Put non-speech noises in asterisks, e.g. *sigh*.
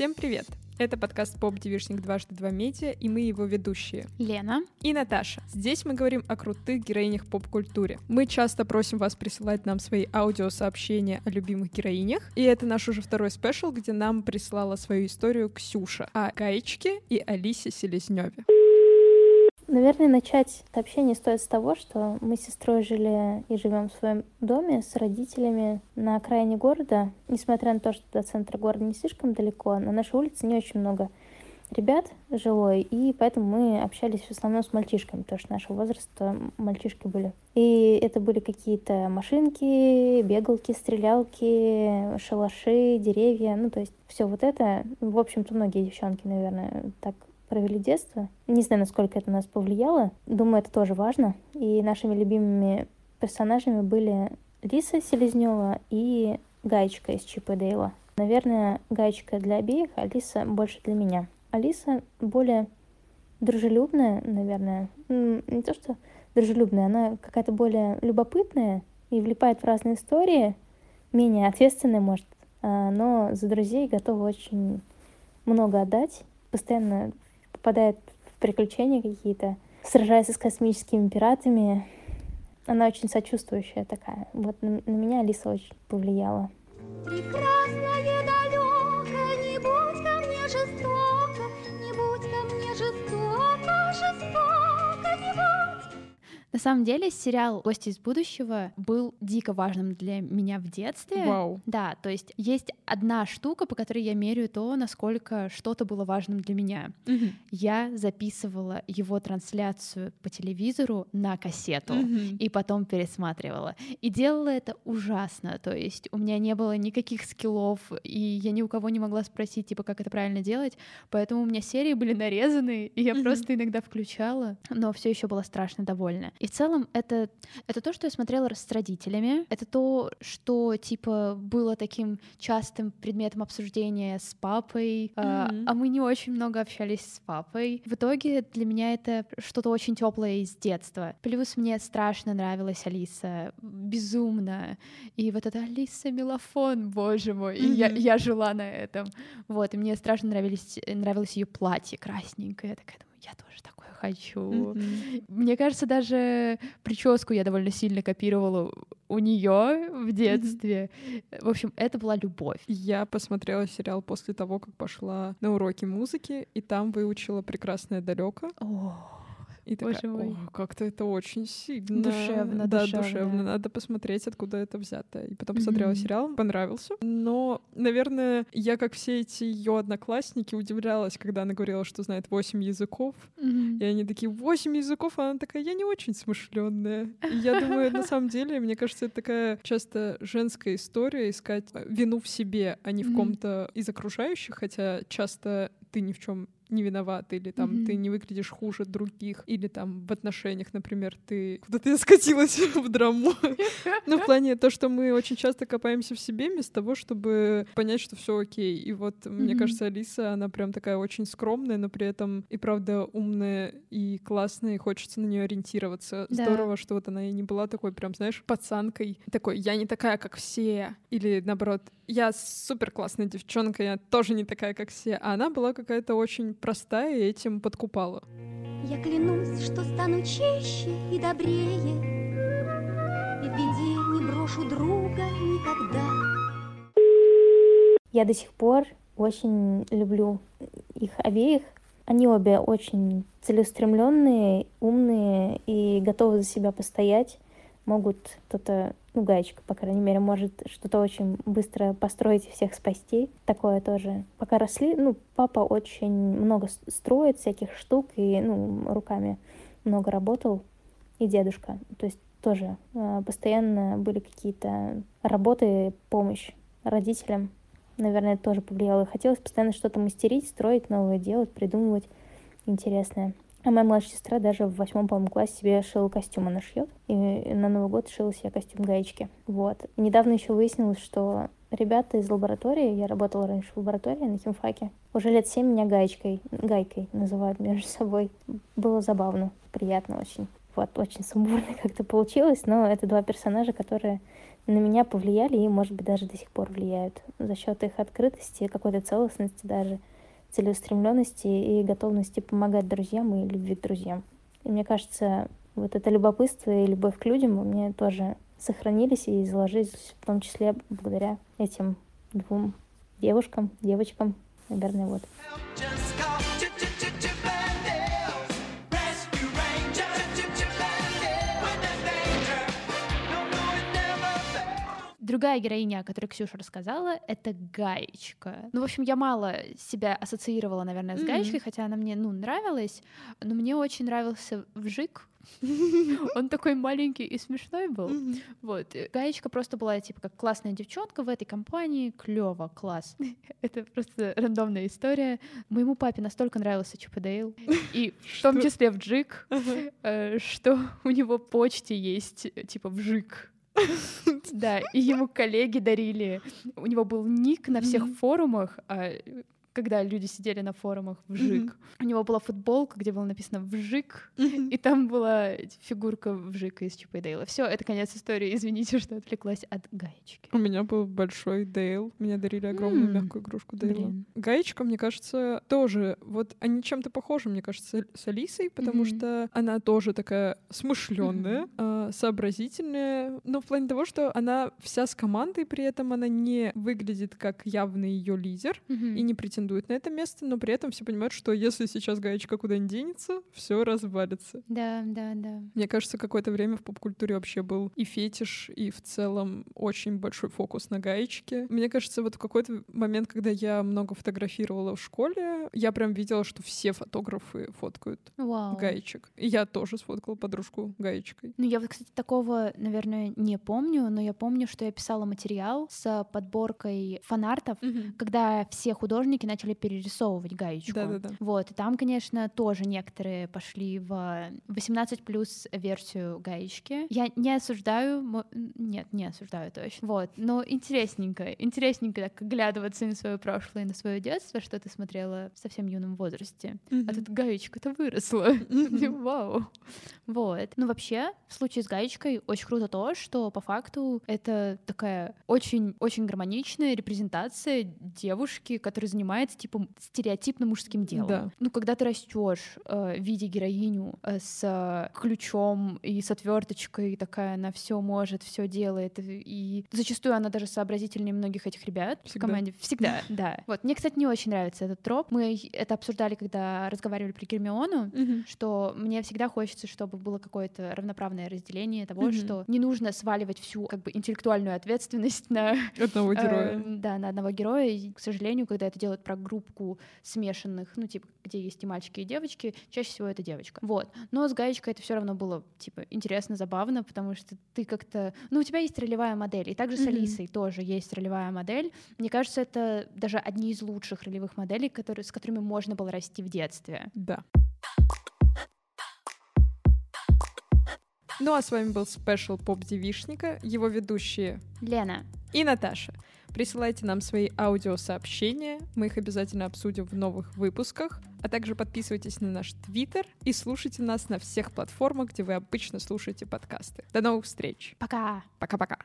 Всем привет! Это подкаст «Поп Девишник дважды два медиа» и мы его ведущие. Лена. И Наташа. Здесь мы говорим о крутых героинях поп-культуре. Мы часто просим вас присылать нам свои аудиосообщения о любимых героинях. И это наш уже второй спешл, где нам прислала свою историю Ксюша о Гаечке и Алисе Селезневе. Наверное, начать сообщение стоит с того, что мы с сестрой жили и живем в своем доме с родителями на окраине города. Несмотря на то, что до центра города не слишком далеко, на нашей улице не очень много ребят жилой, и поэтому мы общались в основном с мальчишками, потому что нашего возраста мальчишки были. И это были какие-то машинки, бегалки, стрелялки, шалаши, деревья, ну то есть все вот это, в общем-то, многие девчонки, наверное, так провели детство. Не знаю, насколько это на нас повлияло. Думаю, это тоже важно. И нашими любимыми персонажами были Лиса Селезнева и Гаечка из Чипа Дейла. Наверное, Гаечка для обеих, а Лиса больше для меня. Алиса более дружелюбная, наверное. Не то, что дружелюбная, она какая-то более любопытная и влипает в разные истории, менее ответственная, может, а, но за друзей готова очень много отдать, постоянно попадает в приключения какие-то, сражается с космическими пиратами. Она очень сочувствующая такая. Вот на, на меня Алиса очень повлияла. Прекрасное На самом деле сериал «Гости из будущего» был дико важным для меня в детстве. Вау. Да, то есть есть одна штука, по которой я меряю то, насколько что-то было важным для меня. Угу. Я записывала его трансляцию по телевизору на кассету угу. и потом пересматривала. И делала это ужасно, то есть у меня не было никаких скиллов, и я ни у кого не могла спросить, типа, как это правильно делать, поэтому у меня серии были нарезаны, и я угу. просто иногда включала, но все еще была страшно довольна. И в целом это, это то, что я смотрела с родителями, это то, что, типа, было таким частым предметом обсуждения с папой, mm-hmm. а, а мы не очень много общались с папой. В итоге для меня это что-то очень теплое из детства. Плюс мне страшно нравилась Алиса, безумно. И вот эта Алиса Мелофон, боже мой, mm-hmm. я, я жила на этом. Вот, и мне страшно нравились, нравилось ее платье красненькое. Я такая думаю, я тоже такое хочу. Mm-hmm. Мне кажется, даже прическу я довольно сильно копировала у нее в детстве. Mm-hmm. В общем, это была любовь. Я посмотрела сериал после того, как пошла на уроки музыки, и там выучила прекрасное далеко. Oh. И Боже такая, мой. о, как-то это очень сильно. Душевно, да, душевно. душевно. Надо посмотреть, откуда это взято. И потом посмотрела mm-hmm. сериал, понравился. Но, наверное, я, как все эти ее одноклассники, удивлялась, когда она говорила, что знает восемь языков. Mm-hmm. И они такие, восемь языков, а она такая, я не очень смышленная. И я думаю, на самом деле, мне кажется, это такая часто женская история, искать вину в себе, а не в ком-то из окружающих, хотя часто ты ни в чем не виноват, или там mm-hmm. ты не выглядишь хуже других, или там в отношениях, например, ты куда-то *laughs* скатилась в драму. Ну, в плане то, что мы очень часто копаемся в себе вместо того, чтобы понять, что все окей. И вот, мне кажется, Алиса, она прям такая очень скромная, но при этом и правда умная и классная, и хочется на нее ориентироваться. Здорово, что вот она и не была такой прям, знаешь, пацанкой. Такой, я не такая, как все. Или наоборот, я супер классная девчонка, я тоже не такая, как все. А она была какая-то очень простая и этим подкупала. Я клянусь, что стану чище и добрее, И в беде не брошу друга никогда. Я до сих пор очень люблю их обеих. Они обе очень целеустремленные, умные и готовы за себя постоять. Могут кто-то ну, гаечка, по крайней мере, может что-то очень быстро построить и всех спасти. Такое тоже. Пока росли, ну, папа очень много строит всяких штук и, ну, руками много работал. И дедушка. То есть тоже э, постоянно были какие-то работы, помощь родителям. Наверное, это тоже повлияло. Хотелось постоянно что-то мастерить, строить новое, делать, придумывать интересное. А моя младшая сестра даже в восьмом, по-моему, классе себе шила костюм, она шьет. И на Новый год шила себе костюм гаечки. Вот. И недавно еще выяснилось, что ребята из лаборатории, я работала раньше в лаборатории на химфаке, уже лет семь меня гаечкой, гайкой называют между собой. Было забавно, приятно очень. Вот, очень сумбурно *laughs* как-то получилось, но это два персонажа, которые на меня повлияли и, может быть, даже до сих пор влияют за счет их открытости, какой-то целостности даже, целеустремленности и готовности помогать друзьям и любви к друзьям. И мне кажется, вот это любопытство и любовь к людям у меня тоже сохранились и заложились в том числе благодаря этим двум девушкам, девочкам, наверное, вот. Другая героиня, о которой Ксюша рассказала, это Гаечка. Ну, в общем, я мало себя ассоциировала, наверное, с mm-hmm. Гаечкой, хотя она мне, ну, нравилась, но мне очень нравился Вжик, *laughs* он такой маленький и смешной был. Вот. Гаечка просто была типа как классная девчонка в этой компании. Клево, класс. *laughs* Это просто рандомная история. Моему папе настолько нравился Чип и Дейл. *laughs* И в том числе в Джик, э, что у него почте есть типа Вжик. Да, и ему коллеги дарили. У него был ник на всех форумах, а когда люди сидели на форумах вжик. Mm-hmm. У него была футболка, где было написано вжик, mm-hmm. и там была фигурка вжика из Чипа и Дейла. Все, это конец истории. *laughs* Извините, что отвлеклась от гаечки. У меня был большой Дейл. Мне дарили огромную mm-hmm. мягкую игрушку Дейла. Блин. Гаечка, мне кажется, тоже. Вот они чем-то похожи, мне кажется, с Алисой, потому mm-hmm. что она тоже такая смышленная, mm-hmm. сообразительная, но в плане того, что она вся с командой, при этом она не выглядит как явный ее лидер mm-hmm. и не претендует претендует на это место, но при этом все понимают, что если сейчас гаечка куда-нибудь денется, все развалится. Да, да, да. Мне кажется, какое-то время в поп-культуре вообще был и фетиш, и в целом очень большой фокус на гаечке. Мне кажется, вот в какой-то момент, когда я много фотографировала в школе, я прям видела, что все фотографы фоткают Вау. гаечек. И я тоже сфоткала подружку гаечкой. Ну, я вот, кстати, такого, наверное, не помню, но я помню, что я писала материал с подборкой фанартов, угу. когда все художники начали перерисовывать гаечку. Да-да-да. Вот, и там, конечно, тоже некоторые пошли в 18 плюс версию гаечки. Я не осуждаю, нет, не осуждаю точно. Вот, но интересненько, интересненько так оглядываться на свое прошлое, на свое детство, что ты смотрела в совсем юном возрасте. Mm-hmm. А тут гаечка-то выросла. Mm-hmm. *laughs* Вау. Вот. Ну, вообще, в случае с гаечкой очень круто то, что по факту это такая очень-очень гармоничная репрезентация девушки, которая занимается занимается типа стереотипно мужским делом. Да. Ну, когда ты растешь, э, видя героиню э, с ключом и с отверточкой, такая она все может, все делает, и зачастую она даже сообразительнее многих этих ребят Всегда. в команде. Всегда, *laughs* да. Вот. Мне, кстати, не очень нравится этот троп. Мы это обсуждали, когда разговаривали про Гермиону, что мне всегда хочется, чтобы было какое-то равноправное разделение того, что не нужно сваливать всю как бы интеллектуальную ответственность *laughs* на одного героя. Э, да, на одного героя. И, к сожалению, когда это делают про группку смешанных, ну, типа, где есть и мальчики, и девочки, чаще всего это девочка. Вот. Но с гаечкой это все равно было, типа, интересно, забавно, потому что ты как-то... Ну, у тебя есть ролевая модель, и также с Алисой mm-hmm. тоже есть ролевая модель. Мне кажется, это даже одни из лучших ролевых моделей, которые, с которыми можно было расти в детстве. Да. Ну а с вами был спешл поп девишника, его ведущие Лена и Наташа. Присылайте нам свои аудиосообщения, мы их обязательно обсудим в новых выпусках, а также подписывайтесь на наш твиттер и слушайте нас на всех платформах, где вы обычно слушаете подкасты. До новых встреч! Пока! Пока-пока!